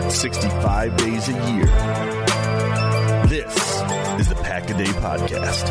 365 days a year. This is the Pack a Day Podcast.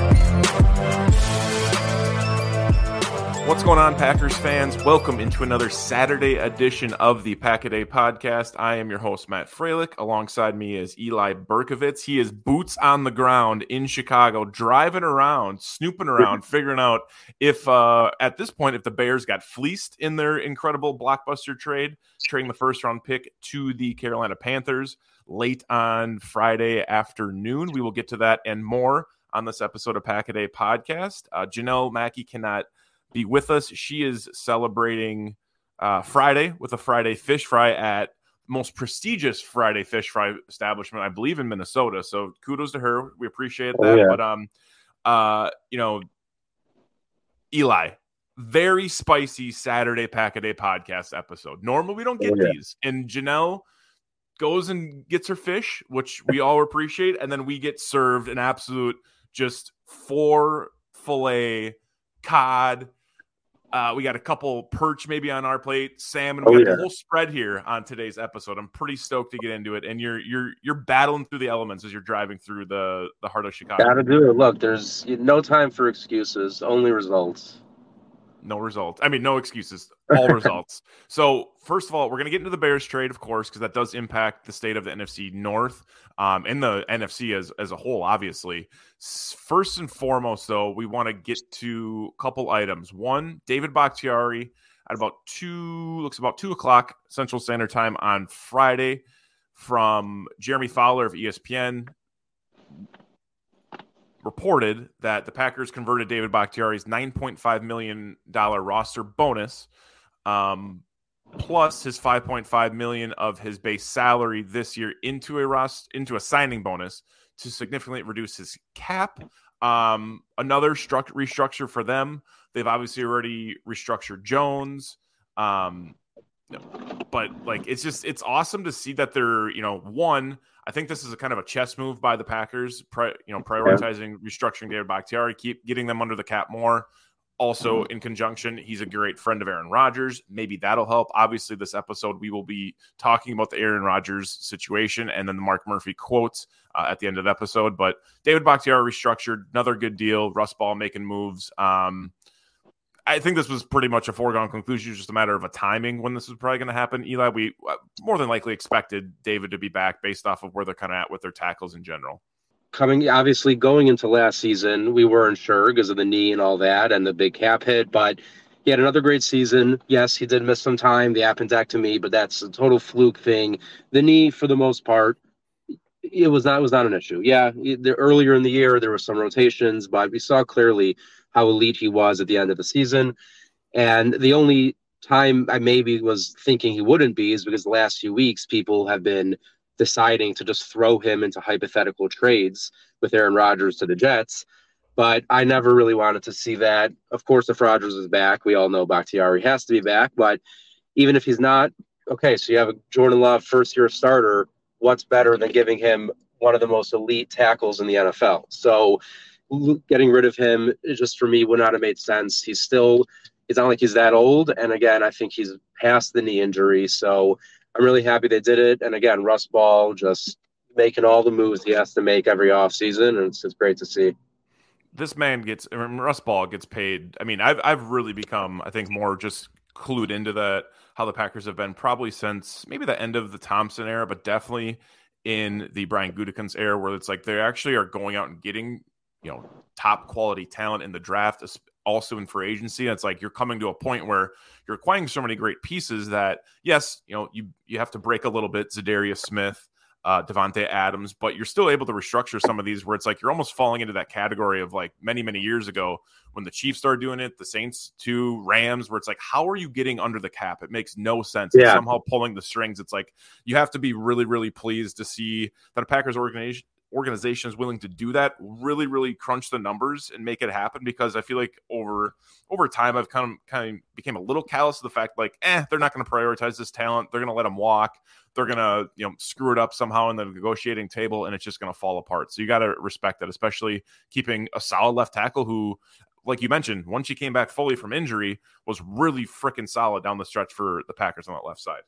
What's going on, Packers fans? Welcome into another Saturday edition of the Pack a Day podcast. I am your host, Matt Froelich. Alongside me is Eli Berkovitz. He is boots on the ground in Chicago, driving around, snooping around, figuring out if, uh, at this point, if the Bears got fleeced in their incredible blockbuster trade, trading the first round pick to the Carolina Panthers late on Friday afternoon. We will get to that and more on this episode of Pack a Day podcast. Uh, Janelle Mackey cannot be with us. She is celebrating uh, Friday with a Friday fish fry at most prestigious Friday fish fry establishment, I believe, in Minnesota. So kudos to her. We appreciate Oh, that. yeah. But um, uh, you know, Eli, very spicy Saturday Pack a Day podcast episode. Normally we don't get Oh, yeah. these, and Janelle goes and gets her fish, which we all appreciate, and then we get served an absolute just four fillet cod. Uh, we got a couple perch maybe on our plate, salmon. We Oh, got yeah. the whole spread here on today's episode. I'm pretty stoked to get into it, and you're you're you're battling through the elements as you're driving through the the heart of Chicago. Gotta do it. Look, there's no time for excuses, only results. No results. I mean, no excuses. All results. So, first of all, we're going to get into the Bears trade, of course, because that does impact the state of the NFC North um, and the NFC as, as a whole, obviously. First and foremost, though, we want to get to a couple items. One, David Bakhtiari at about two, looks about two o'clock Central Standard Time on Friday from Jeremy Fowler of ESPN reported that the Packers converted David Bakhtiari's $9.5 million roster bonus, um, plus his 5.5 million of his base salary this year into a rost- into a signing bonus to significantly reduce his cap. Um, another struct- restructure for them. They've obviously already restructured Jones. Um, but like it's just it's awesome to see that they're you know one I think this is a kind of a chess move by the Packers, pri- you know, prioritizing restructuring David Bakhtiari, keep getting them under the cap more. Also, in conjunction, he's a great friend of Aaron Rodgers. Maybe that'll help. Obviously, this episode we will be talking about the Aaron Rodgers situation and then the Mark Murphy quotes uh, at the end of the episode. But David Bakhtiari restructured, another good deal. Russ Ball making moves. Um, I think this was pretty much a foregone conclusion. It's just a matter of a timing when this was probably going to happen. Eli, we uh, more than likely expected David to be back based off of where they're kind of at with their tackles in general. Coming, obviously, going into last season, we weren't sure because of the knee and all that and the big cap hit, but he had another great season. Yes, he did miss some time, the appendectomy, but that's a total fluke thing. The knee, for the most part, it was not was not an issue. Yeah, the, earlier in the year there were some rotations, but we saw clearly how elite he was at the end of the season. And the only time I maybe was thinking he wouldn't be is because the last few weeks people have been deciding to just throw him into hypothetical trades with Aaron Rodgers to the Jets. But I never really wanted to see that. Of course, if Rodgers is back, we all know Bakhtiari has to be back. But even if he's not, okay, so you have a Jordan Love first year starter. What's better than giving him one of the most elite tackles in the NFL? So getting rid of him just for me would not have made sense. He's still, it's not like he's that old. And again, I think he's past the knee injury. So I'm really happy they did it. And again, Russ Ball just making all the moves he has to make every offseason. And it's just great to see this man gets Russ Ball gets paid. I mean, I've I've really become, I think, more just clued into that how the Packers have been probably since maybe the end of the Thompson era, but definitely in the Brian Gutekunst era, where it's like they actually are going out and getting you know top quality talent in the draft, also in free agency. And it's like you're coming to a point where you're acquiring so many great pieces that yes, you know you you have to break a little bit. Za'Darius Smith uh, Davante Adams, but you're still able to restructure some of these where it's like you're almost falling into that category of like many, many years ago when the Chiefs started doing it, the Saints to Rams, where it's like, how are you getting under the cap? It makes no sense. Yeah. somehow pulling the strings. It's like you have to be really, really pleased to see that a Packers organization organization is willing to do that really really crunch the numbers and make it happen because i feel like over over time i've kind of kind of became a little callous to the fact like eh they're not going to prioritize this talent. They're going to let them walk. They're going to you know screw it up somehow in the negotiating table and it's just going to fall apart. So you got to respect that especially keeping a solid left tackle who like you mentioned once he came back fully from injury was really freaking solid down the stretch for the packers on that left side.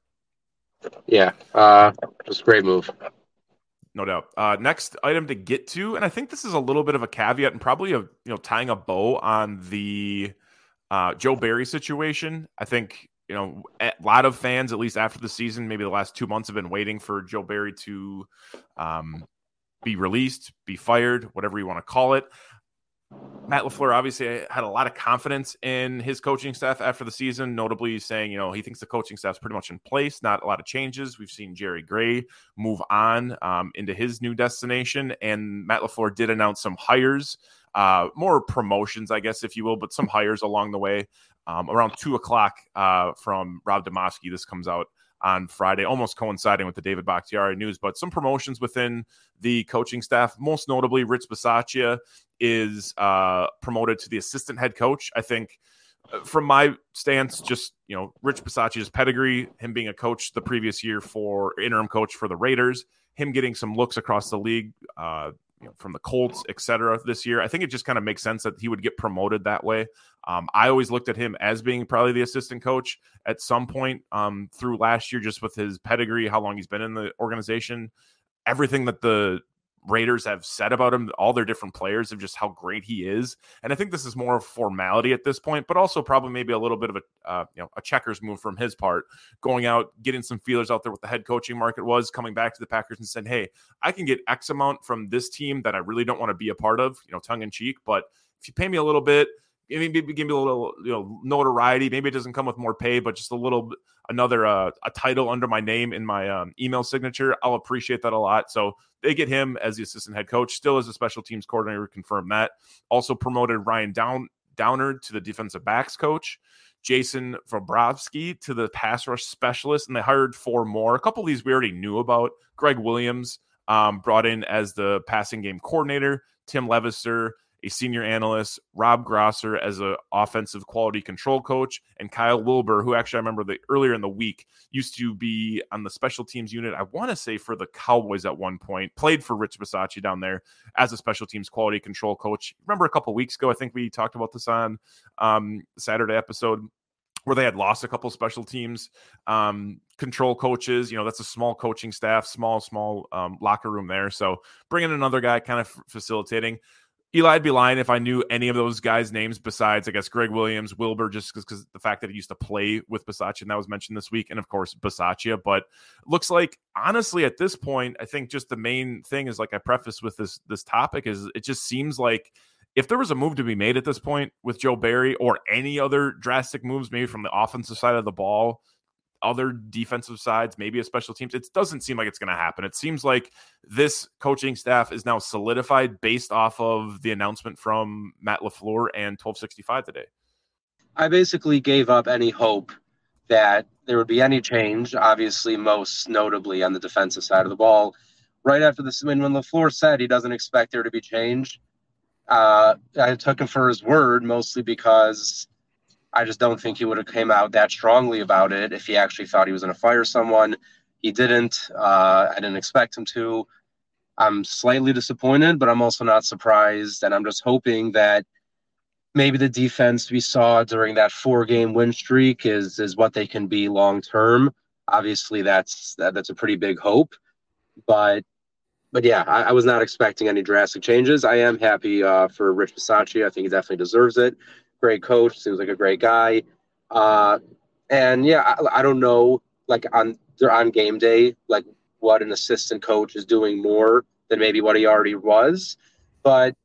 Yeah uh just great move no doubt. Uh, next item to get to, and I think this is a little bit of a caveat and probably a you know tying a bow on the uh, Joe Barry situation. I think you know a lot of fans, at least after the season, maybe the last two months, have been waiting for Joe Barry to um, be released, be fired, whatever you want to call it. Matt LaFleur obviously had a lot of confidence in his coaching staff after the season, notably saying, you know, he thinks the coaching staff's pretty much in place, not a lot of changes. We've seen Jerry Gray move on um, into his new destination, and Matt LaFleur did announce some hires, uh, more promotions, I guess, if you will, but some hires along the way. Um, around two o'clock uh, from Rob Demovsky, this comes out on Friday, almost coinciding with the David Bakhtiari news, but some promotions within the coaching staff, most notably Rich Bisaccia is uh, promoted to the assistant head coach. I think uh, from my stance, just, you know, Rich Bisaccia's pedigree, him being a coach the previous year for interim coach for the Raiders, him getting some looks across the league, uh, you know, from the Colts, et cetera, this year. I think it just kind of makes sense that he would get promoted that way. Um, I always looked at him as being probably the assistant coach at some point um, through last year, just with his pedigree, how long he's been in the organization, everything that the Raiders have said about him, all their different players of just how great he is. And I think this is more of formality at this point, but also probably maybe a little bit of a uh, you know a checkers move from his part, going out, getting some feelers out there what the head coaching market was, coming back to the Packers and said, "Hey, I can get X amount from this team that I really don't want to be a part of," you know, tongue in cheek, but if you pay me a little bit, maybe give me a little you know notoriety. Maybe it doesn't come with more pay, but just a little another uh, a title under my name in my um, email signature. I'll appreciate that a lot. So they get him as the assistant head coach, still as a special teams coordinator. Confirm that. Also promoted Ryan Down Downard to the defensive backs coach. Jason Vobrovsky to the pass rush specialist, and they hired four more. A couple of these we already knew about. Greg Williams um, brought in as the passing game coordinator. Tim Levister a senior analyst, Rob Grosser as an offensive quality control coach, and Kyle Wilber, who actually I remember the earlier in the week used to be on the special teams unit. I want to say for the Cowboys at one point, played for Rich Bisaccia down there as a special teams quality control coach. Remember a couple weeks ago, I think we talked about this on um, Saturday episode where they had lost a couple special teams um, control coaches. You know, that's a small coaching staff, small, small um, locker room there. So bringing another guy kind of f- facilitating. Eli, I'd be lying if I knew any of those guys' names besides, I guess, Greg Williams, Wilber, just because the fact that he used to play with Bisaccia, and that was mentioned this week, and of course, Bisaccia. But looks like, honestly, at this point, I think just the main thing is like I preface with this this topic is it just seems like if there was a move to be made at this point with Joe Barry or any other drastic moves, maybe from the offensive side of the ball, other defensive sides, maybe a special teams. It doesn't seem like it's going to happen. It seems like this coaching staff is now solidified based off of the announcement from Matt LaFleur and 1265 today. I basically gave up any hope that there would be any change. Obviously, most notably on the defensive side of the ball. Right after this, when when LaFleur said he doesn't expect there to be change, uh, I took him for his word, mostly because I just don't think he would have came out that strongly about it if he actually thought he was going to fire someone. He didn't. Uh, I didn't expect him to. I'm slightly disappointed, but I'm also not surprised, and I'm just hoping that maybe the defense we saw during that four game win streak is is what they can be long term. Obviously, that's that, that's a pretty big hope, but but yeah, I, I, was not expecting any drastic changes. I am happy uh, for Rich Bisaccia. I think he definitely deserves it. Great coach, seems like a great guy. Uh, and yeah, I, I don't know, like on they're on game day, like what an assistant coach is doing more than maybe what he already was. But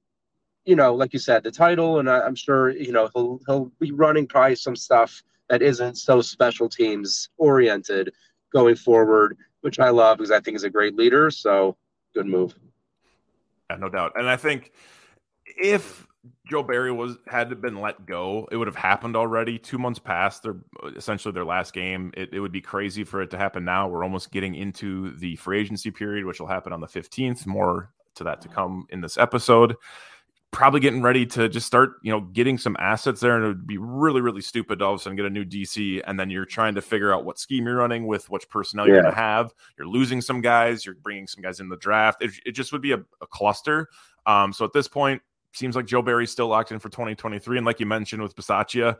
you know, like you said, the title, and I, am sure you know he'll he'll be running probably some stuff that isn't so special teams oriented going forward, which I love because I think he's a great leader. So good move. Yeah, no doubt. And I think if Joe Barry was had been let go, it would have happened already. Two months past their essentially their last game. It, it would be crazy for it to happen now. We're almost getting into the free agency period, which will happen on the 15th. More to that to come in this episode probably getting ready to just start, you know, getting some assets there. And it would be really, really stupid to all of a sudden get a new DC. And then you're trying to figure out what scheme you're running with, which personnel you're going to have. You're losing some guys, you're bringing some guys in the draft. It, it just would be a, a cluster. Um, so at this point, seems like Joe Barry's still locked in for 2023. And like you mentioned with Bisaccia,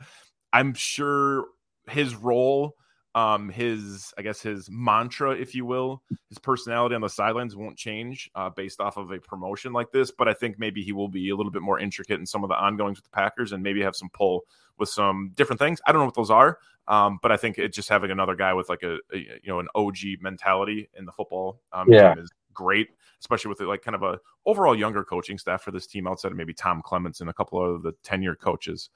I'm sure his role um, his I guess his mantra, if you will, his personality on the sidelines won't change uh, based off of a promotion like this. But I think maybe he will be a little bit more intricate in some of the ongoings with the Packers and maybe have some pull with some different things. I don't know what those are, um, but I think it just having another guy with like a, a you know an OG mentality in the football um, yeah. is great, especially with like kind of a overall younger coaching staff for this team outside of maybe Tom Clements and a couple of the tenure coaches.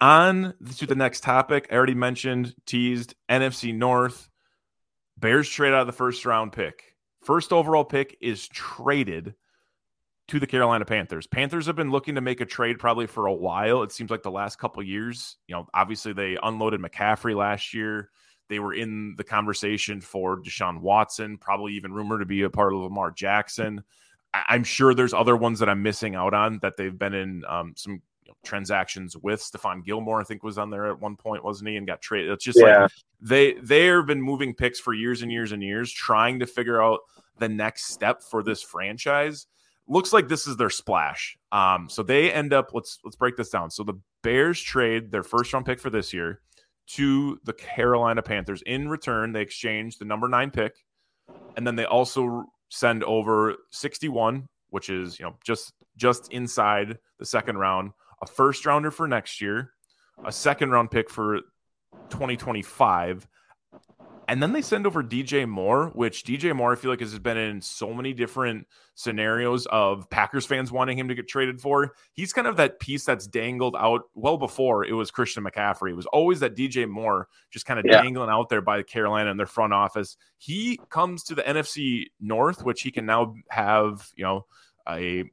On to the next topic, I already mentioned, teased NFC North. Bears trade out of the first round pick. First overall pick is traded to the Carolina Panthers. Panthers have been looking to make a trade probably for a while. It seems like the last couple years. You know, obviously they unloaded McCaffrey last year. They were in the conversation for Deshaun Watson, probably even rumored to be a part of Lamar Jackson. I- am sure there's other ones that I'm missing out on that they've been in um, some transactions with Stephon Gilmore, I think was on there at one point, wasn't he? And got traded. It's just yeah. like they they have been moving picks for years and years and years, trying to figure out the next step for this franchise. Looks like this is their splash. Um, so they end up let's let's break this down. So the Bears trade their first round pick for this year to the Carolina Panthers. In return, they exchange the number nine pick, and then they also send over 61, which is you know just just inside the second round a first rounder for next year, a second round pick for 2025. And then they send over DJ Moore, which DJ Moore, I feel like, has been in so many different scenarios of Packers fans wanting him to get traded for. He's kind of that piece that's dangled out well before it was Christian McCaffrey. It was always that DJ Moore just kind of yeah. dangling out there by Carolina and their front office. He comes to the NFC North, which he can now have, you know, a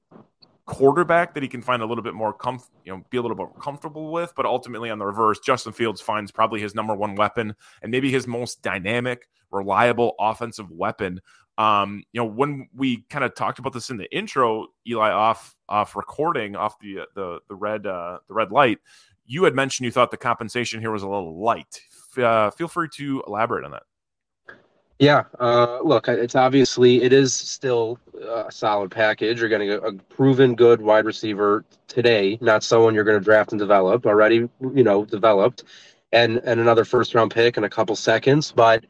quarterback that he can find a little bit more comf- you know, be a little bit comfortable with. But ultimately, on the reverse, Justin Fields finds probably his number one weapon and maybe his most dynamic, reliable offensive weapon. Um, you know, when we kind of talked about this in the intro, Eli, off off recording, off the the the red uh, the red light, you had mentioned you thought the compensation here was a little light. Uh, feel free to elaborate on that. Yeah, uh, look, it's obviously it is still a solid package. You're getting a, a proven good wide receiver today, not someone you're going to draft and develop already. You know, developed, and and another first round pick in a couple seconds. But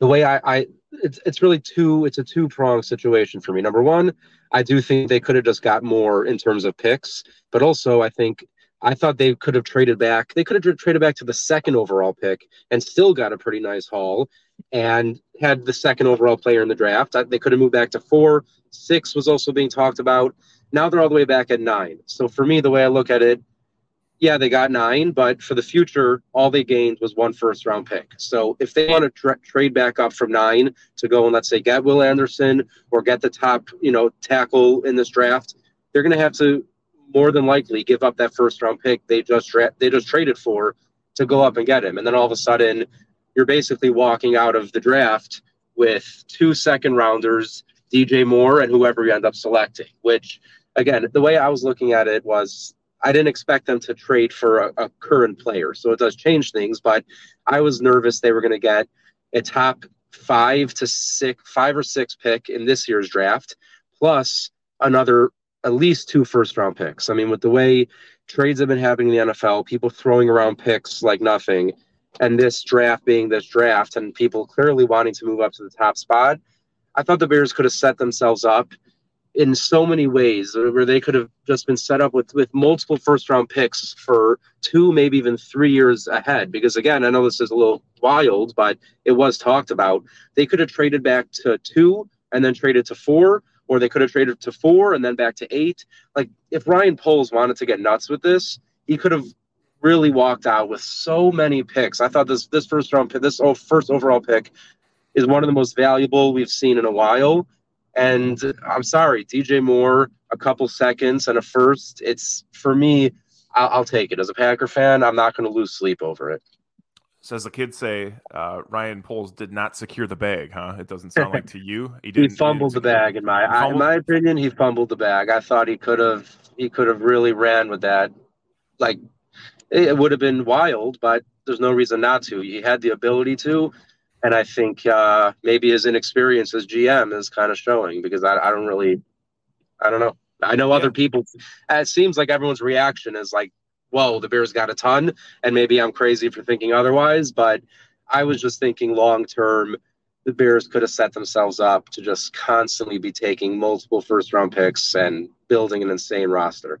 the way I, I it's it's really two. It's a two pronged situation for me. Number one, I do think they could have just got more in terms of picks, but also I think I thought they could have traded back. They could have traded back to the second overall pick and still got a pretty nice haul and had the second overall player in the draft. Uh, they could have moved back to four. Six was also being talked about. Now they're all the way back at nine. So for me, the way I look at it, yeah, they got nine, but for the future, all they gained was one first round pick. So if they want to tra- trade back up from nine to go and let's say get Will Anderson or get the top, you know, tackle in this draft, they're going to have to more than likely give up that first round pick they just tra- they just traded for to go up and get him. And then all of a sudden, you're basically walking out of the draft with two second rounders, DJ Moore, and whoever you end up selecting. Which, again, the way I was looking at it was I didn't expect them to trade for a, a current player. So it does change things, but I was nervous they were going to get a top five to six, five or six pick in this year's draft, plus another at least two first round picks. I mean, with the way trades have been happening in the NFL, people throwing around picks like nothing, and this draft being this draft, and people clearly wanting to move up to the top spot, I thought the Bears could have set themselves up in so many ways where they could have just been set up with with multiple first round picks for two maybe even three years ahead because again i know this is a little wild but it was talked about they could have traded back to two and then traded to four or they could have traded to four and then back to eight. Like if Ryan Poles wanted to get nuts with this, he could have really walked out with so many picks. I thought this this first round pick, this first overall pick, is one of the most valuable we've seen in a while. And I'm sorry, DJ Moore, a couple seconds and a first. It's for me. I'll, I'll take it as a Packer fan. I'm not going to lose sleep over it. So as the kids say, uh, Ryan Poles did not secure the bag, huh? It doesn't sound like to you. He, he fumbled he the bag in my I, in my opinion. He fumbled the bag. I thought he could have he could have really ran with that. Like it would have been wild, but there's no reason not to. He had the ability to, and I think uh, maybe his inexperience as GM is kind of showing because I, I don't really, I don't know. I know yeah. other people. It seems like everyone's reaction is like whoa, the Bears got a ton. And maybe I'm crazy for thinking otherwise, but I was just thinking long term, the Bears could have set themselves up to just constantly be taking multiple first round picks and building an insane roster.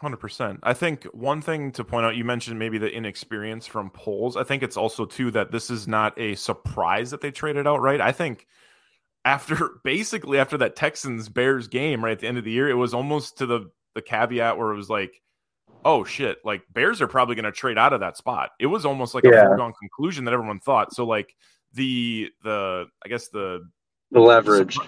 Hundred percent. I think one thing to point out, you mentioned maybe the inexperience from Poles. I think it's also too that this is not a surprise that they traded out, right? I think after basically after that Texans Bears game right at the end of the year, it was almost to the the caveat where it was like, oh shit, like Bears are probably going to trade out of that spot. It was almost like yeah. a foregone conclusion that everyone thought. So like the the I guess the the leverage,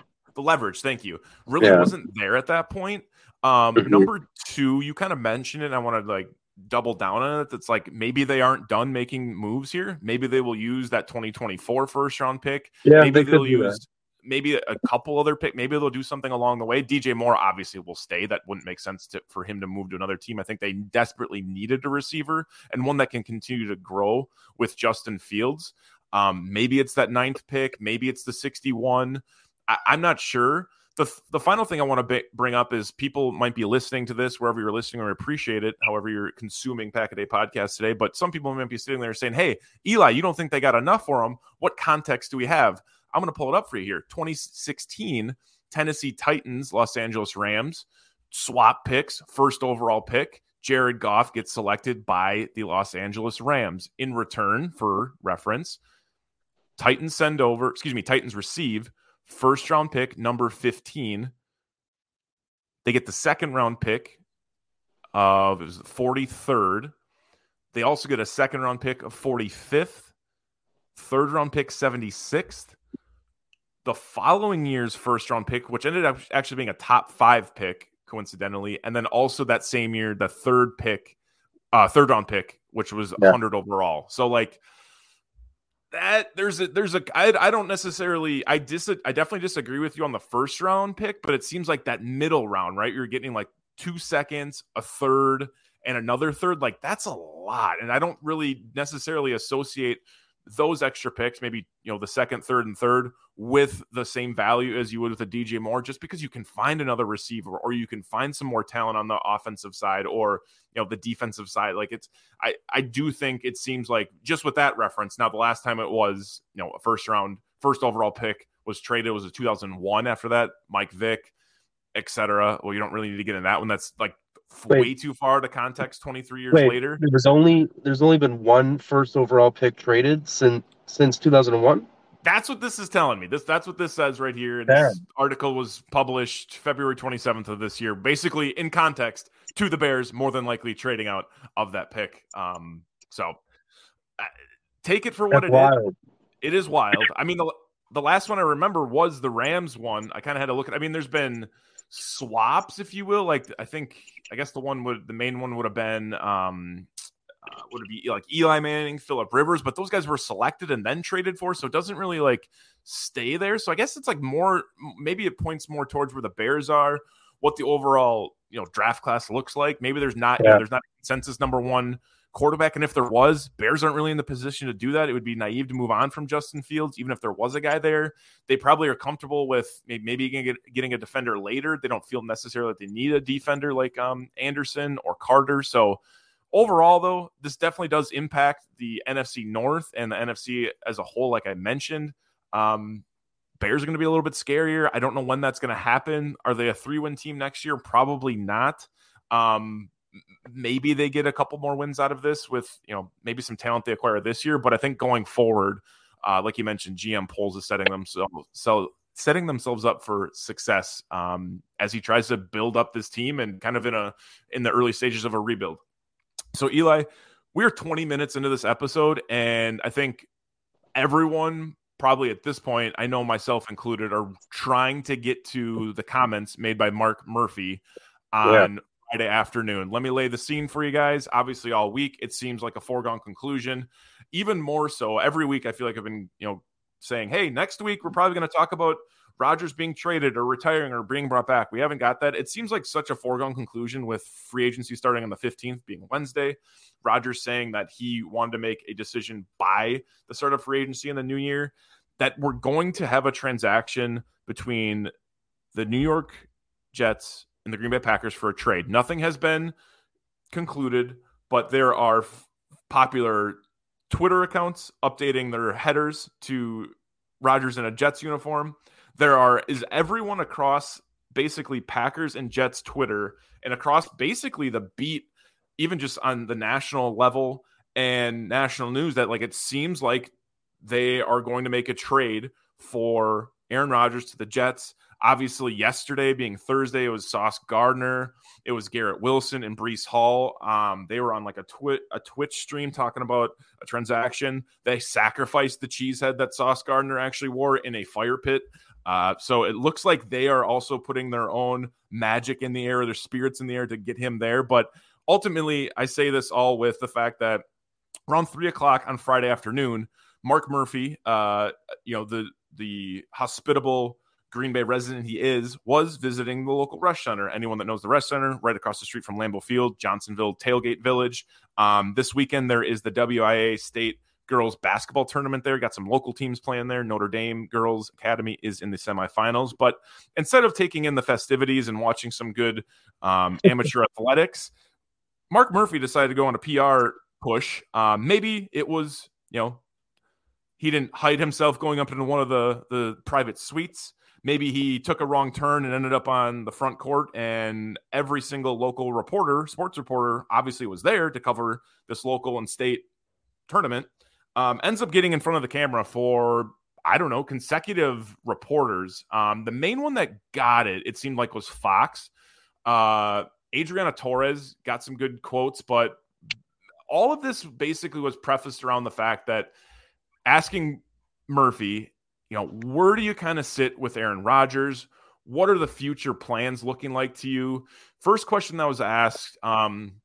the leverage. Thank you. Really yeah. wasn't there at that point. Um, mm-hmm. number two, you kind of mentioned it. I want to like double down on it. That's like maybe they aren't done making moves here. Maybe they will use that 2024 first round pick. Yeah, maybe they will use maybe a couple other pick. Maybe they'll do something along the way. DJ Moore obviously will stay. That wouldn't make sense to, for him to move to another team. I think they desperately needed a receiver and one that can continue to grow with Justin Fields. Um, maybe it's that ninth pick. Maybe it's the 61. I, I'm not sure the the final thing I want to bring up is people might be listening to this wherever you're listening or appreciate it, however you're consuming Pack a Day podcast today. But some people might be sitting there saying, "Hey, Eli, you don't think they got enough for him? What context do we have?" I'm going to pull it up for you here. 2016 Tennessee Titans, Los Angeles Rams, swap picks, first overall pick. Jared Goff gets selected by the Los Angeles Rams in return for reference. Titans send over, excuse me, Titans receive first round pick number 15. They get the second round pick of it was the 43rd. They also get a second round pick of 45th, third round pick 76th. The following year's first round pick, which ended up actually being a top five pick, coincidentally, and then also that same year, the third pick, uh, third round pick, which was yeah. 100 overall. So like that, there's a there's a I, I don't necessarily I dis I definitely disagree with you on the first round pick, but it seems like that middle round, right? You're getting like two seconds, a third, and another third. Like that's a lot, and I don't really necessarily associate those extra picks, maybe you know the second, third, and third, with the same value as you would with a DJ Moore, just because you can find another receiver or you can find some more talent on the offensive side or you know the defensive side. Like it's, I I do think it seems like just with that reference. Now the last time it was you know a first round, first overall pick was traded was a 2001. After that, Mike Vick, etc. Well, you don't really need to get in that one. That's like Wait. way too far to context 23 years Wait, later. There was only there's only been one first overall pick traded since since 2001. That's what this is telling me. This that's what this says right here. This article was published February 27th of this year. Basically, in context, to the Bears more than likely trading out of that pick. Um, so uh, take it for what that's it wild. is. It is wild. I mean, the the last one I remember was the Rams one. I kind of had to look at. I mean, there's been swaps, if you will. Like I think I guess the one would the main one would have been um uh, would it be like Eli Manning, Philip Rivers, but those guys were selected and then traded for, so it doesn't really like stay there. So I guess it's like more maybe it points more towards where the Bears are, what the overall you know draft class looks like. Maybe there's not yeah. you know, there's not consensus number one quarterback. And if there was, Bears aren't really in the position to do that. It would be naive to move on from Justin Fields, even if there was a guy there. They probably are comfortable with maybe getting a defender later. They don't feel necessarily that they need a defender like um, Anderson or Carter. So overall, though, this definitely does impact the NFC North and the NFC as a whole, like I mentioned. Um, Bears are going to be a little bit scarier. I don't know when that's going to happen. Are they a three win team next year? Probably not. Um, maybe they get a couple more wins out of this with you know maybe some talent they acquire this year. But I think going forward, uh, like you mentioned, GM Poles is setting themselves so setting themselves up for success um, as he tries to build up this team and kind of in a in the early stages of a rebuild. So Eli, we're 20 minutes into this episode, and I think everyone probably at this point, I know myself included, are trying to get to the comments made by Mark Murphy on yeah. Friday afternoon. Let me lay the scene for you guys. Obviously, all week it seems like a foregone conclusion. Even more so, every week I feel like I've been, you know, saying, "Hey, next week we're probably going to talk about Rodgers being traded or retiring or being brought back." We haven't got that. It seems like such a foregone conclusion with free agency starting on the 15th, being Wednesday. Rodgers saying that he wanted to make a decision by the start of free agency in the new year. That we're going to have a transaction between the New York Jets and the Green Bay Packers for a trade. Nothing has been concluded, but there are f- popular Twitter accounts updating their headers to Rodgers in a Jets uniform. There are is everyone across basically Packers and Jets Twitter and across basically the beat, even just on the national level and national news, that like it seems like they are going to make a trade for Aaron Rodgers to the Jets. Obviously, yesterday being Thursday, it was Sauce Gardner, it was Garrett Wilson and Breece Hall. Um, they were on like a twit a Twitch stream talking about a transaction. They sacrificed the cheesehead that Sauce Gardner actually wore in a fire pit. Uh, so it looks like they are also putting their own magic in the air, their spirits in the air to get him there. But ultimately, I say this all with the fact that around three o'clock on Friday afternoon, Mark Murphy, uh, you know the the hospitable Green Bay resident he is, was visiting the local Resch Center. Anyone that knows the Resch Center, right across the street from Lambeau Field, Johnsonville Tailgate Village. Um, this weekend, there is the WIA State girls basketball tournament there. Got some local teams playing there. Notre Dame Girls Academy is in the semifinals. But instead of taking in the festivities and watching some good um, amateur athletics, Mark Murphy decided to go on a PR push. Um, maybe it was, you know, he didn't hide himself going up into one of the the private suites maybe he took a wrong turn and ended up on the front court and every single local reporter sports reporter obviously was there to cover this local and state tournament um, ends up getting in front of the camera for I don't know consecutive reporters. Um, the main one that got it, it seemed like, was Fox. Uh, Adriana Torres got some good quotes, but all of this basically was prefaced around the fact that asking Murphy, you know, where do you kind of sit with Aaron Rodgers? What are the future plans looking like to you? First question that was asked um,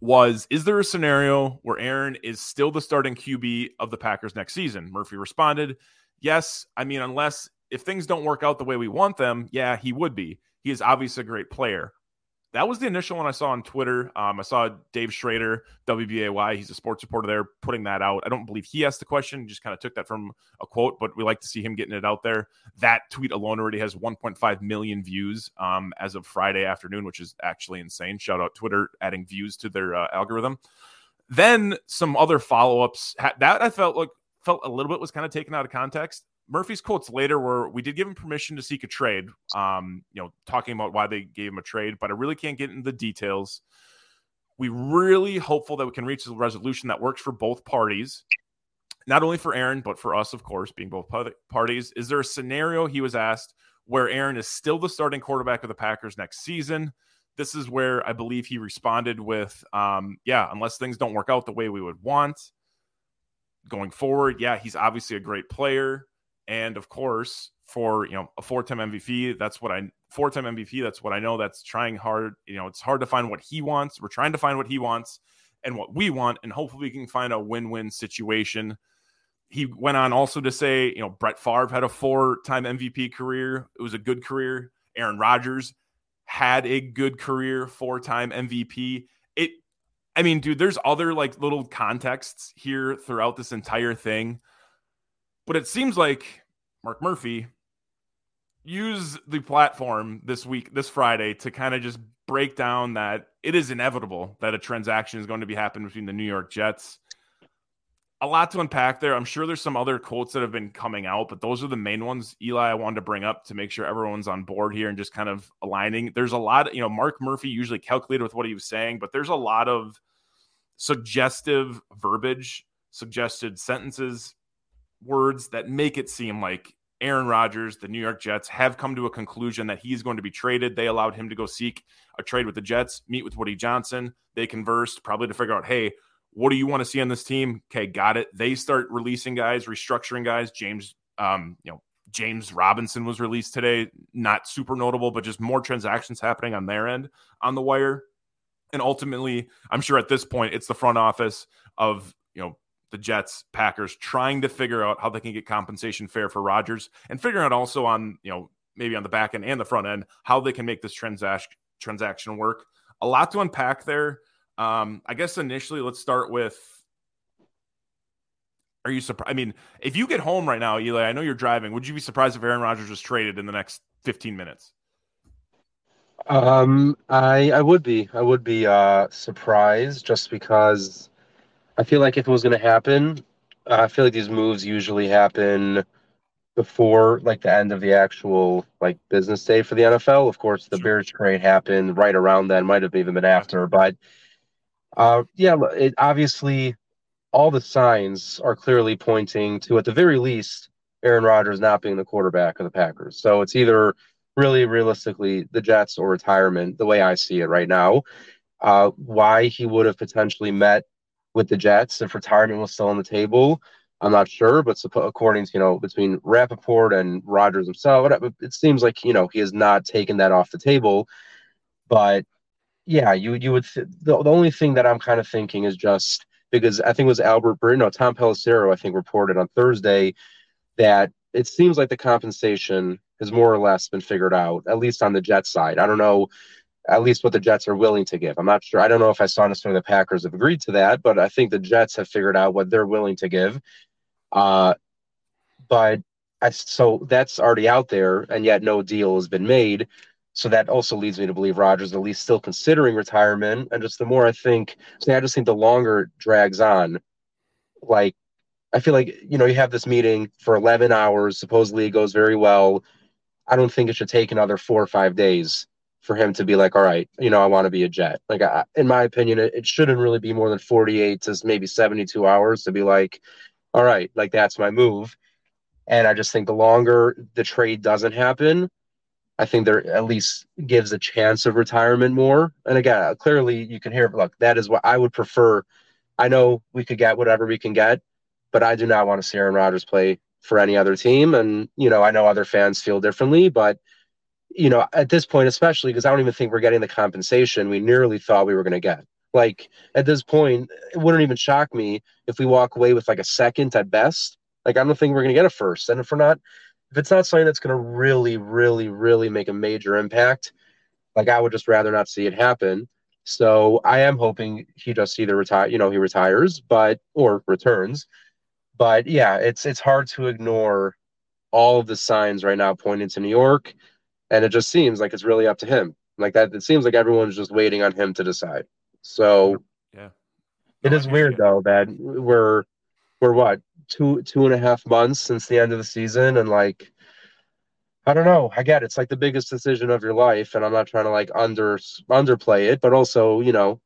was Is there a scenario where Aaron is still the starting QB of the Packers next season? Murphy responded, Yes. I mean, unless if things don't work out the way we want them, yeah, he would be. He is obviously a great player that was the initial one I saw on Twitter. Um, I saw Dave Schrader, WBAY, he's a sports reporter there, putting that out. I don't believe he asked the question, just kind of took that from a quote, but we like to see him getting it out there. That tweet alone already has 1.5 million views um, as of Friday afternoon, which is actually insane. Shout out Twitter adding views to their uh, algorithm. Then some other follow ups that I felt like felt a little bit was kind of taken out of context. Murphy's quotes later were we did give him permission to seek a trade, um, you know, talking about why they gave him a trade, but I really can't get into the details. We really hopeful that we can reach a resolution that works for both parties, not only for Aaron, but for us, of course, being both parties. Is there a scenario he was asked where Aaron is still the starting quarterback of the Packers next season? This is where I believe he responded with, um, yeah, unless things don't work out the way we would want going forward, yeah, he's obviously a great player and of course for you know a four-time MVP. That's what I four-time MVP. That's what I know. That's trying hard. You know, it's hard to find what he wants. We're trying to find what he wants and what we want, and hopefully we can find a win-win situation. He went on also to say, you know, Brett Favre had a four-time MVP career. It was a good career. Aaron Rodgers had a good career, four-time MVP. It, I mean, dude, there's other like little contexts here throughout this entire thing but it seems like Mark Murphy used the platform this week, this Friday, to kind of just break down that it is inevitable that a transaction is going to be happening between the New York Jets. A lot to unpack there. I'm sure there's some other quotes that have been coming out, but those are the main ones, Eli, I wanted to bring up to make sure everyone's on board here and just kind of aligning. There's a lot, you know, Mark Murphy usually calculated with what he was saying, but there's a lot of suggestive verbiage, suggested sentences, words that make it seem like Aaron Rodgers, the New York Jets, have come to a conclusion that he's going to be traded. They allowed him to go seek a trade with the Jets, meet with Woody Johnson. They conversed probably to figure out, hey, what do you want to see on this team? Okay, got it. They start releasing guys, restructuring guys. James, um, you know, James Robinson was released today. Not super notable, but just more transactions happening on their end on the wire. And ultimately, I'm sure at this point, it's the front office of you know the Jets, Packers trying to figure out how they can get compensation fair for Rodgers and figuring out also on, you know, maybe on the back end and the front end how they can make this transaction transaction work. A lot to unpack there. Um, I guess initially let's start with are you surprised? I mean, if you get home right now, Eli, I know you're driving. Would you be surprised if Aaron Rodgers was traded in the next 15 minutes? Um, I I would be. I would be uh surprised just because I feel like if it was going to happen, uh, I feel like these moves usually happen before like the end of the actual like business day for the NFL. Of course, the sure. Bears trade happened right around then, might have even been after, but uh, yeah, it obviously all the signs are clearly pointing to at the very least Aaron Rodgers not being the quarterback of the Packers. So it's either really realistically the Jets or retirement, the way I see it right now. Uh, why he would have potentially met with the Jets if retirement was still on the table. I'm not sure, but according to you know between Rappaport and Rodgers himself, it seems like you know he has not taken that off the table. But yeah, you you would th- the, the only thing that I'm kind of thinking is just because I think it was Albert Britton, no Tom Pelissero, I think reported on Thursday that it seems like the compensation has more or less been figured out, at least on the Jet side. I don't know at least what the Jets are willing to give. I'm not sure. I don't know if I saw necessarily the Packers have agreed to that, but I think the Jets have figured out what they're willing to give. Uh, but I, so that's already out there, and yet no deal has been made. So that also leads me to believe Rodgers at least still considering retirement. And just the more I think, so I just think the longer it drags on, like I feel like you know you have this meeting for 11 hours. Supposedly it goes very well. I don't think it should take another four or five days for him to be like, all right, you know, I want to be a Jet. Like, I, in my opinion, it, it, shouldn't really be more than 48 to maybe 72 hours to be like, all right, like that's my move. And I just think the longer the trade doesn't happen, I think there at least gives a chance of retirement more. And again, uh, clearly you can hear, look, that is what I would prefer. I know we could get whatever we can get, but I do not want to see Aaron Rodgers play for any other team. And, you know, I know other fans feel differently, but, you know, at this point, especially because I don't even think we're getting the compensation we nearly thought we were going to get. Like at this point, it wouldn't even shock me if we walk away with like a second at best. Like I don't think we're going to get a first. And if we're not, if it's not something that's going to really, really, really make a major impact, like I would just rather not see it happen. So I am hoping he just either retire, you know, he retires, but or returns. But yeah, it's it's hard to ignore all of the signs right now pointing to New York, and it just seems like it's really up to him. Like that, it seems like everyone's just waiting on him to decide. So yeah, it is weird though that we're we're what two two and a half months since the end of the season, and like I don't know. I get it. it's like the biggest decision of your life, and I'm not trying to like under underplay it, but also you know,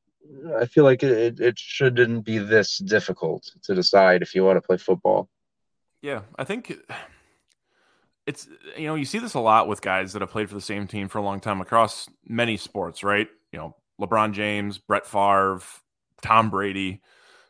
I feel like it it shouldn't be this difficult to decide if you want to play football. Yeah, I think it's you know you see this a lot with guys that have played for the same team for a long time across many sports, right? You know, LeBron James, Brett Favre, Tom Brady,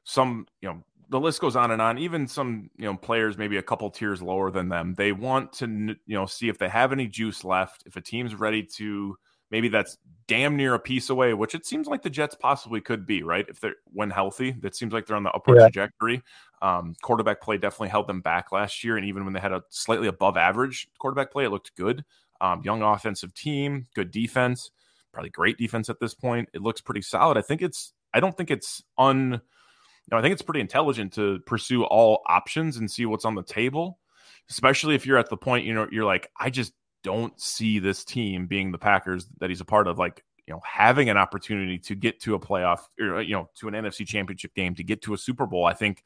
some you know the list goes on and on. Even some you know players maybe a couple tiers lower than them, they want to you know see if they have any juice left. If a team's ready to maybe that's damn near a piece away, which it seems like the Jets possibly could be, right? If they're when healthy, that seems like they're on the upward yeah. trajectory. Um, quarterback play definitely held them back last year, and even when they had a slightly above average quarterback play, it looked good. Um, young offensive team, good defense, probably great defense at this point. It looks pretty solid. I think it's. I don't think it's un know, I think it's pretty intelligent to pursue all options and see what's on the table, especially if you're at the point, you know, you're like, I just don't see this team being the Packers that he's a part of, like, you know, having an opportunity to get to a playoff or, you know, to an NFC championship game, to get to a Super Bowl. I think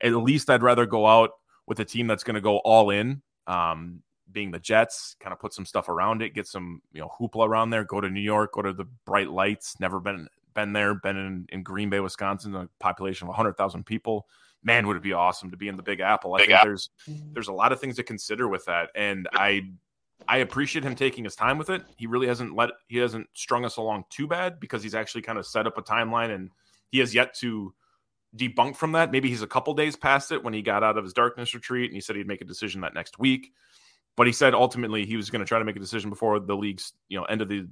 at least I'd rather go out with a team that's going to go all in. Um, being the Jets, kind of put some stuff around it, get some you know hoopla around there, go to New York, go to the bright lights. Never been been there, been in, in Green Bay, Wisconsin, a population of 100,000 people. Man, would it be awesome to be in the Big Apple? I Big think Apple. there's there's a lot of things to consider with that, and I I appreciate him taking his time with it. He really hasn't let he hasn't strung us along too bad because he's actually kind of set up a timeline, and he has yet to debunk from that. Maybe he's a couple days past it when he got out of his darkness retreat, and he said he'd make a decision that next week. But he said ultimately he was going to try to make a decision before the league's you know end of the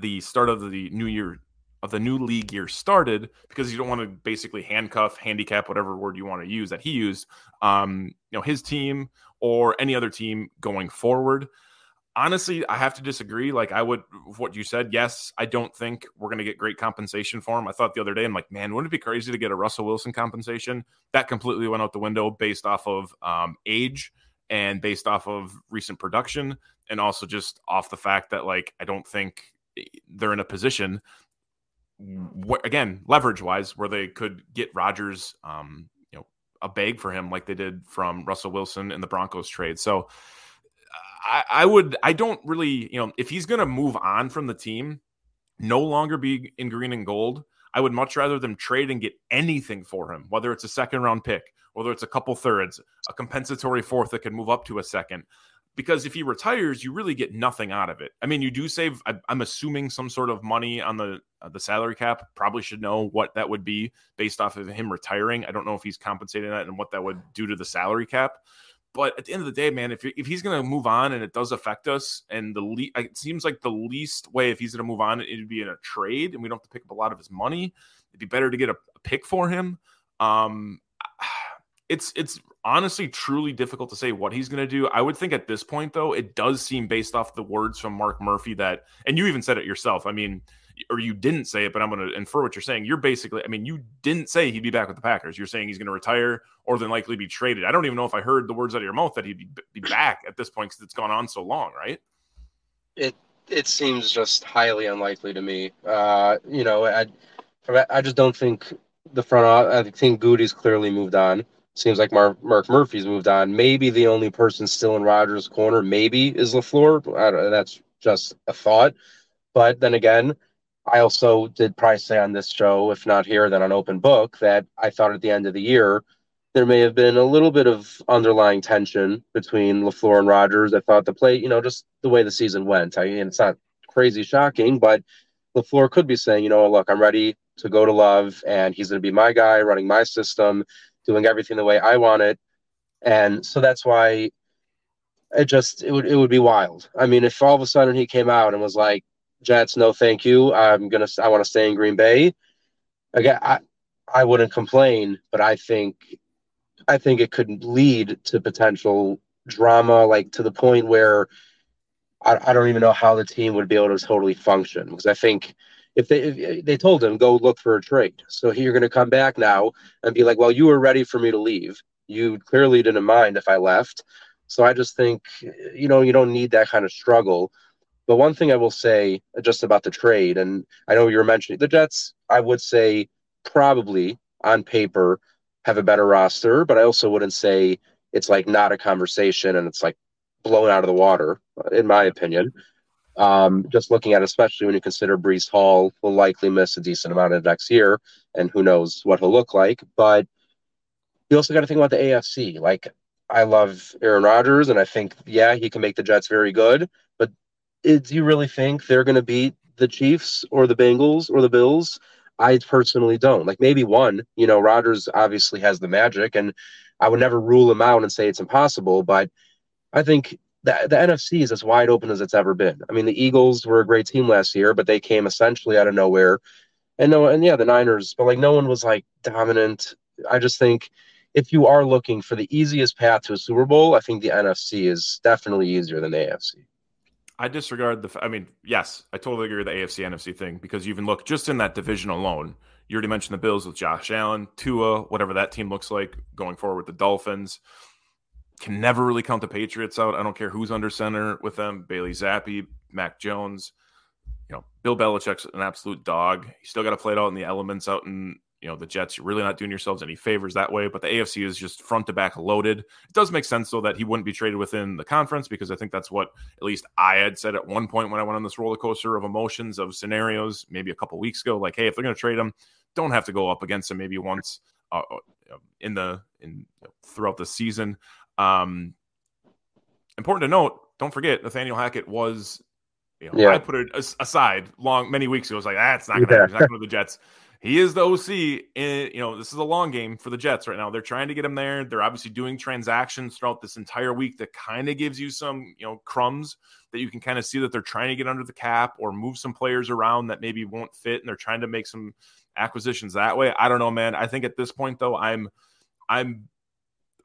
the start of the new year of the new league year started because you don't want to basically handcuff, handicap, whatever word you want to use that he used, um, you know, his team or any other team going forward. Honestly, I have to disagree. Like I would, what you said. Yes, I don't think we're going to get great compensation for him. I thought the other day, I'm like, man, wouldn't it be crazy to get a Russell Wilson compensation? That completely went out the window based off of um, age and based off of recent production, and also just off the fact that like I don't think they're in a position again, leverage wise, where they could get Rodgers, um, you know, a bag for him like they did from Russell Wilson in the Broncos trade. So I, I would, I don't really, you know, if he's going to move on from the team, no longer be in green and gold. I would much rather them trade and get anything for him, whether it's a second round pick, whether it's a couple thirds, a compensatory fourth that could move up to a second because if he retires, you really get nothing out of it. I mean, you do save. I'm assuming some sort of money on the uh, the salary cap. Probably should know what that would be based off of him retiring. I don't know if he's compensating that and what that would do to the salary cap. But at the end of the day, man, if if he's going to move on and it does affect us, and the le- it seems like the least way if he's going to move on, it'd be in a trade, and we don't have to pick up a lot of his money. It'd be better to get a, a pick for him. Um, it's it's honestly truly difficult to say what he's going to do. I would think at this point though, it does seem based off the words from Mark Murphy that and you even said it yourself. I mean, or you didn't say it, but I'm going to infer what you're saying. You're basically, I mean, you didn't say he'd be back with the Packers. You're saying he's going to retire or then likely be traded. I don't even know if I heard the words out of your mouth that he'd be back at this point because it's gone on so long, right? It it seems just highly unlikely to me. Uh, you know, I I just don't think the front. I think Goody's clearly moved on. Seems like Mark, Mark Murphy's moved on. Maybe the only person still in Rodgers' corner, maybe, is LaFleur. that's just a thought. But then again, I also did probably say on this show, if not here, then on Open Book, that I thought at the end of the year, there may have been a little bit of underlying tension between LaFleur and Rodgers. I thought the play, you know, just the way the season went. I mean, it's not crazy shocking, but LaFleur could be saying, you know, look, I'm ready to go to Love, and he's going to be my guy, running my system, doing everything the way I want it. And so that's why it just it would it would be wild. I mean, if all of a sudden he came out and was like, "Jets, no, thank you. I'm gonna I want to stay in Green Bay," again, I I wouldn't complain, but I think I think it could lead to potential drama, like to the point where I, I don't even know how the team would be able to totally function. Because I think if they if they told him go look for a trade, so you're going to come back now and be like, well, you were ready for me to leave. You clearly didn't mind if I left. So I just think you know you don't need that kind of struggle. But one thing I will say just about the trade, and I know you were mentioning the Jets, I would say probably on paper have a better roster, but I also wouldn't say it's like not a conversation and it's like blown out of the water, in my opinion. Um, just looking at, especially when you consider Breece Hall will likely miss a decent amount of next year, and who knows what he'll look like. But you also got to think about the AFC. Like, I love Aaron Rodgers, and I think, yeah, he can make the Jets very good. But do you really think they're going to beat the Chiefs or the Bengals or the Bills? I personally don't. Like maybe one, you know, Rodgers obviously has the magic, and I would never rule him out and say it's impossible. But I think the, the NFC is as wide open as it's ever been. I mean, the Eagles were a great team last year, but they came essentially out of nowhere. And no, and yeah, the Niners, but like no one was like dominant. I just think if you are looking for the easiest path to a Super Bowl, I think the NFC is definitely easier than the AFC. I disregard the. I mean, yes, I totally agree with the AFC NFC thing because you even look just in that division alone. You already mentioned the Bills with Josh Allen, Tua, whatever that team looks like going forward with the Dolphins. Can never really count the Patriots out. I don't care who's under center with them. Bailey Zappe, Mac Jones. You know, Bill Belichick's an absolute dog. You still got to play it out in the elements out in you know the Jets, you're really not doing yourselves any favors that way. But the AFC is just front to back loaded. It does make sense though that he wouldn't be traded within the conference because I think that's what at least I had said at one point when I went on this roller coaster of emotions of scenarios maybe a couple weeks ago. Like, hey, if they're going to trade him, don't have to go up against him maybe once uh, uh in the in throughout the season. Um, important to note, don't forget Nathaniel Hackett was. You know, yeah. I put it aside long many weeks ago. I was like, that's not going to happen to the Jets he is the OC. And, you know, this is a long game for the Jets right now. They're trying to get him there. They're obviously doing transactions throughout this entire week that kind of gives you some, you know, crumbs that you can kind of see that they're trying to get under the cap or move some players around that maybe won't fit. And they're trying to make some acquisitions that way. I don't know, man. I think at this point, though, I'm, I'm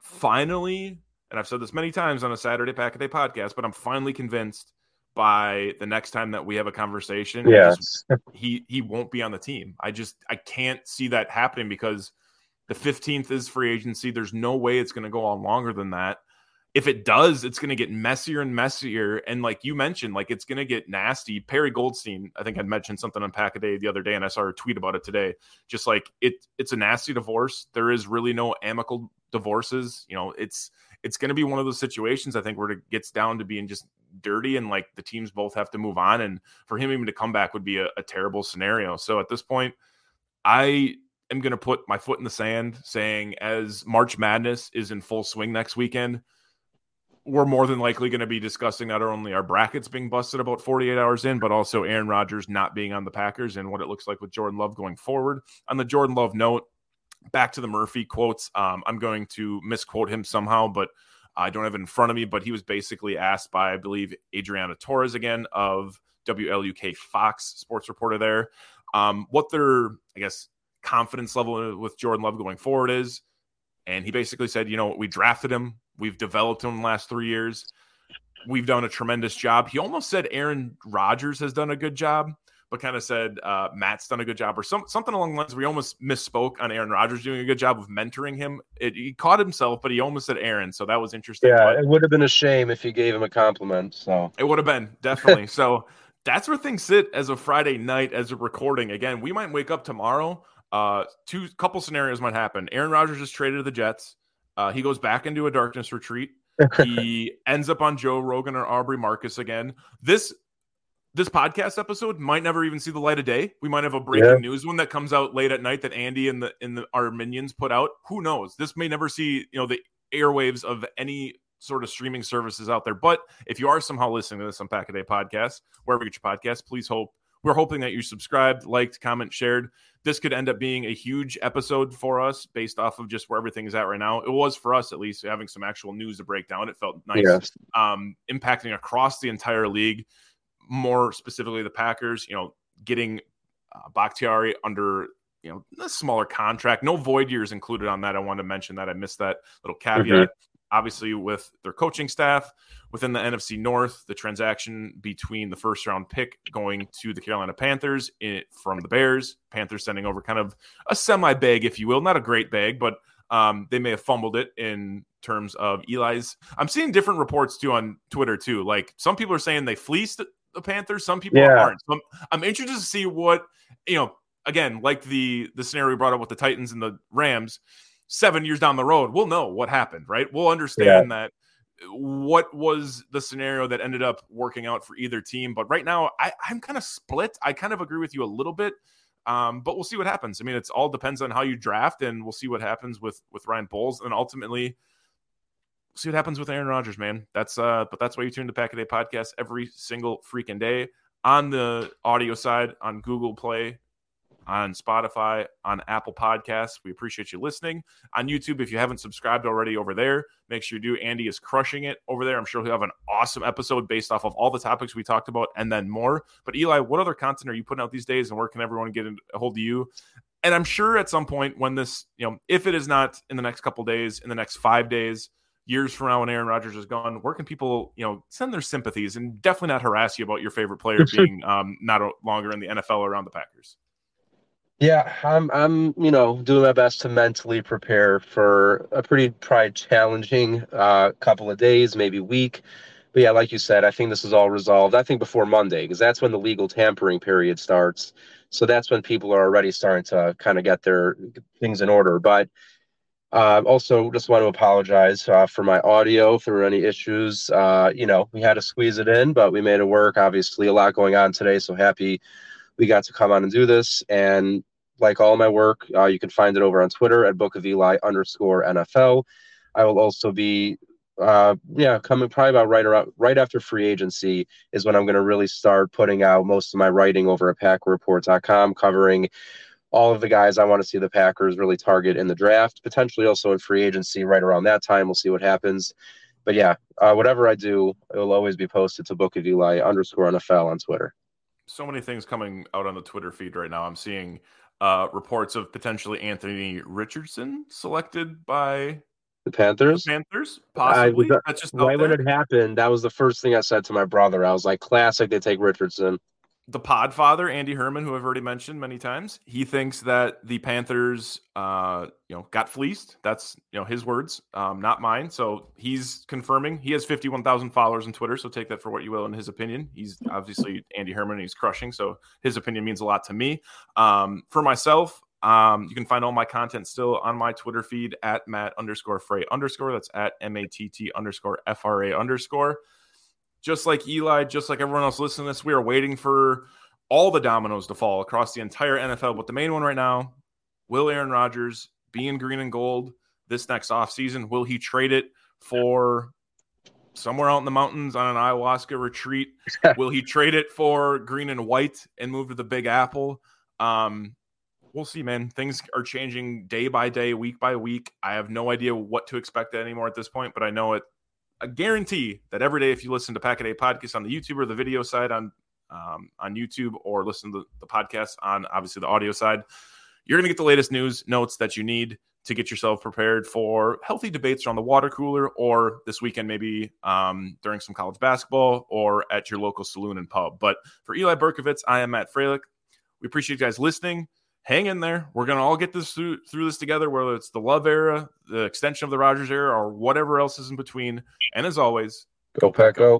finally, and I've said this many times on a Saturday Pack a Day podcast, but I'm finally convinced by the next time that we have a conversation. Yes. he he won't be on the team. I just I can't see that happening because the 15th is free agency. There's no way it's going to go on longer than that. If it does, it's going to get messier and messier. And like you mentioned, like it's going to get nasty. Perry Goldstein, I think I mentioned something on Pack a Day the other day, and I saw a tweet about it today. Just like it, it's a nasty divorce. There is really no amicable divorces. You know, it's it's going to be one of those situations I think where it gets down to being just dirty and like the teams both have to move on. And for him even to come back would be a, a terrible scenario. So at this point, I am going to put my foot in the sand saying as March Madness is in full swing next weekend, we're more than likely going to be discussing not only our brackets being busted about 48 hours in, but also Aaron Rodgers not being on the Packers and what it looks like with Jordan Love going forward. On the Jordan Love note, back to the Murphy quotes. Um, I'm going to misquote him somehow, but I don't have it in front of me. But he was basically asked by, I believe, Adriana Torres again of WLUK Fox sports reporter there, um, what their, I guess, confidence level with Jordan Love going forward is. And he basically said, you know, we drafted him, we've developed him in the last three years. We've done a tremendous job. He almost said Aaron Rodgers has done a good job but kind of said uh, Matt's done a good job or some, something along the lines. We almost misspoke on Aaron Rodgers doing a good job of mentoring him. It, he caught himself, but he almost said Aaron, so that was interesting. Yeah, but it would have been a shame if you gave him a compliment. So it would have been definitely. so that's where things sit as a Friday night as a recording. Again, we might wake up tomorrow. Uh, two couple scenarios might happen. Aaron Rodgers is traded to the Jets. Uh, he goes back into a darkness retreat. he ends up on Joe Rogan or Aubrey Marcus again. This this podcast episode might never even see the light of day. We might have a breaking yeah. news one that comes out late at night that Andy and the and the, our minions put out. Who knows? This may never see you know the airwaves of any sort of streaming services out there. But if you are somehow listening to this on Pack a Day podcast, wherever you get your podcast, please hope we're hoping that you subscribed, liked, comment, shared. This could end up being a huge episode for us based off of just where everything is at right now. It was for us at least having some actual news to break down. It felt nice, yes. um, impacting across the entire league more specifically the Packers, you know, getting uh, Bakhtiari under you know a smaller contract, no void years included on that. I wanted to mention that I missed that little caveat. Mm-hmm. Obviously, with their coaching staff within the NFC North, the transaction between the first round pick going to the Carolina Panthers in, from the Bears, Panthers sending over kind of a semi bag, if you will, not a great bag, but um, they may have fumbled it in terms of Eli's. I'm seeing different reports too on Twitter too. Like some people are saying they fleeced the Panthers. Some people yeah. aren't. So I'm, I'm interested to see what you know. Again, like the the scenario we brought up with the Titans and the Rams, seven years down the road, we'll know what happened. Right? We'll understand yeah. that what was the scenario that ended up working out for either team. But right now, I, I'm kind of split. I kind of agree with you a little bit. Um, but we'll see what happens. I mean, it's all depends on how you draft, and we'll see what happens with with Ryan Poles, and ultimately, see what happens with Aaron Rodgers, man. That's uh, but that's why you tune to Pack a Day podcast every single freaking day on the audio side on Google Play, on Spotify, on Apple Podcasts. We appreciate you listening on YouTube. If you haven't subscribed already over there, make sure you do. Andy is crushing it over there. I'm sure he'll have an awesome episode based off of all the topics we talked about and then more. But Eli, what other content are you putting out these days, and where can everyone get a hold of you? And I'm sure at some point when this, you know, if it is not in the next couple days, in the next five days years from now when Aaron Rodgers is gone, where can people, you know, send their sympathies and definitely not harass you about your favorite player being um, not longer in the NFL around the Packers? Yeah, I'm I'm you know doing my best to mentally prepare for a pretty probably challenging uh, couple of days, maybe week. But yeah, like you said, I think this is all resolved. I think before Monday, because that's when the legal tampering period starts. So that's when people are already starting to kind of get their things in order. But uh, also, just want to apologize uh, for my audio if there were any issues. Uh, you know, we had to squeeze it in, but we made it work. Obviously, a lot going on today, so happy we got to come on and do this. And like all my work, uh, you can find it over on Twitter at Book of Eli underscore NFL. I will also be, uh, yeah, coming probably about right around right after free agency is when I'm going to really start putting out most of my writing over at PackReport.com, covering all of the guys I want to see the Packers really target in the draft, potentially also in free agency right around that time. We'll see what happens. But yeah, uh, whatever I do, it will always be posted to Book of Eli underscore NFL on Twitter. So many things coming out on the Twitter feed right now. I'm seeing uh, reports of potentially Anthony Richardson selected by the Panthers. The Panthers, possibly. I, That's just right when it happened. That was the first thing I said to my brother. I was like, "Classic, they take Richardson." The podfather Andy Herman, who I've already mentioned many times, he thinks that the Panthers, uh, you know, got fleeced. That's you know his words, um, not mine. So he's confirming. He has fifty-one thousand followers on Twitter. So take that for what you will. In his opinion, he's obviously Andy Herman. he's crushing. So his opinion means a lot to me. Um, for myself, um, you can find all my content still on my Twitter feed at Matt underscore Frey underscore. That's at M A T T underscore F R A underscore just like Eli, just like everyone else listening to this, we are waiting for all the dominoes to fall across the entire NFL. But the main one right now, will Aaron Rodgers be in green and gold this next offseason? Will he trade it for somewhere out in the mountains on an ayahuasca retreat? will he trade it for green and white and move to the Big Apple? Um, we'll see, man. Things are changing day by day, week by week. I have no idea what to expect anymore at this point, but I know it a guarantee that every day, if you listen to Pack a podcast on the YouTube or the video side on um, on YouTube, or listen to the podcast on obviously the audio side, you're going to get the latest news notes that you need to get yourself prepared for healthy debates around the water cooler, or this weekend maybe um, during some college basketball, or at your local saloon and pub. But for Eli Berkovitz, I am Matt Freilich. We appreciate you guys listening hang in there. We're gonna all get this through through this together, whether it's the love era, the extension of the Rodgers era, or whatever else is in between. And as always, go pack go.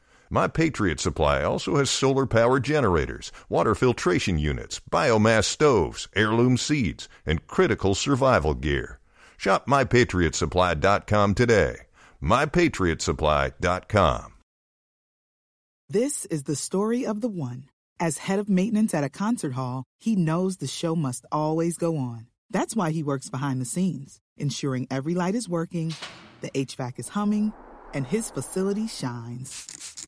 My Patriot Supply also has solar power generators, water filtration units, biomass stoves, heirloom seeds, and critical survival gear. Shop MyPatriotSupply.com today. MyPatriotSupply.com. This is the story of the one. As head of maintenance at a concert hall, he knows the show must always go on. That's why he works behind the scenes, ensuring every light is working, the HVAC is humming, and his facility shines.